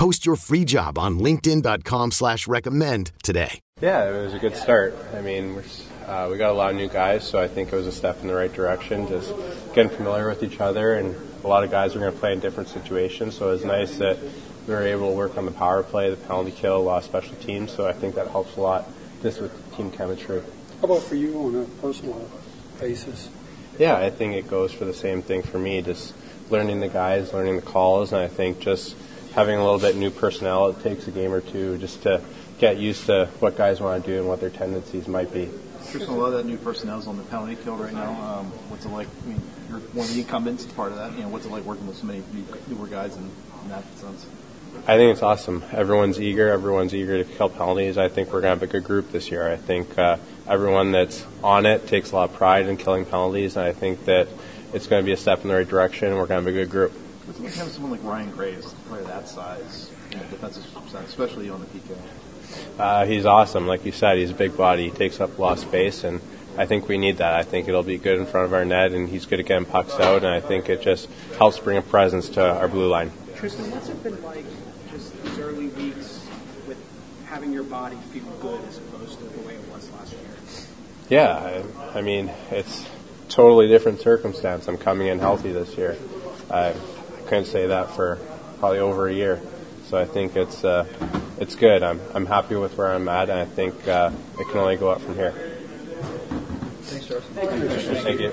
Post your free job on linkedin.com slash recommend today. Yeah, it was a good start. I mean, we're, uh, we got a lot of new guys, so I think it was a step in the right direction, just getting familiar with each other. And a lot of guys are going to play in different situations, so it was nice that we were able to work on the power play, the penalty kill, a lot of special teams, so I think that helps a lot just with team chemistry. How about for you on a personal basis? Yeah, I think it goes for the same thing for me, just learning the guys, learning the calls, and I think just – having a little bit new personnel, it takes a game or two just to get used to what guys want to do and what their tendencies might be. Tristan, a lot of that new personnel is on the penalty kill right now. Um, what's it like? I mean, you're one of the incumbents, part of that. You know, what's it like working with so many newer guys in, in that sense? I think it's awesome. Everyone's eager. Everyone's eager to kill penalties. I think we're going to have a good group this year. I think uh, everyone that's on it takes a lot of pride in killing penalties, and I think that it's going to be a step in the right direction. We're going to have a good group. What's it like having someone like Ryan Graves, player that size, in the defensive side, especially on the PK? Uh, he's awesome. Like you said, he's a big body. He takes up a lot of space, and I think we need that. I think it'll be good in front of our net, and he's good at getting pucks out, and I think it just helps bring a presence to our blue line. Tristan, what's it been like just these early weeks with having your body feel good as opposed to the way it was last year? Yeah, I, I mean, it's totally different circumstance. I'm coming in healthy this year. I couldn't say that for probably over a year. So I think it's uh, it's good. I'm I'm happy with where I'm at, and I think uh, it can only go up from here. Thanks, Charles. Thank you.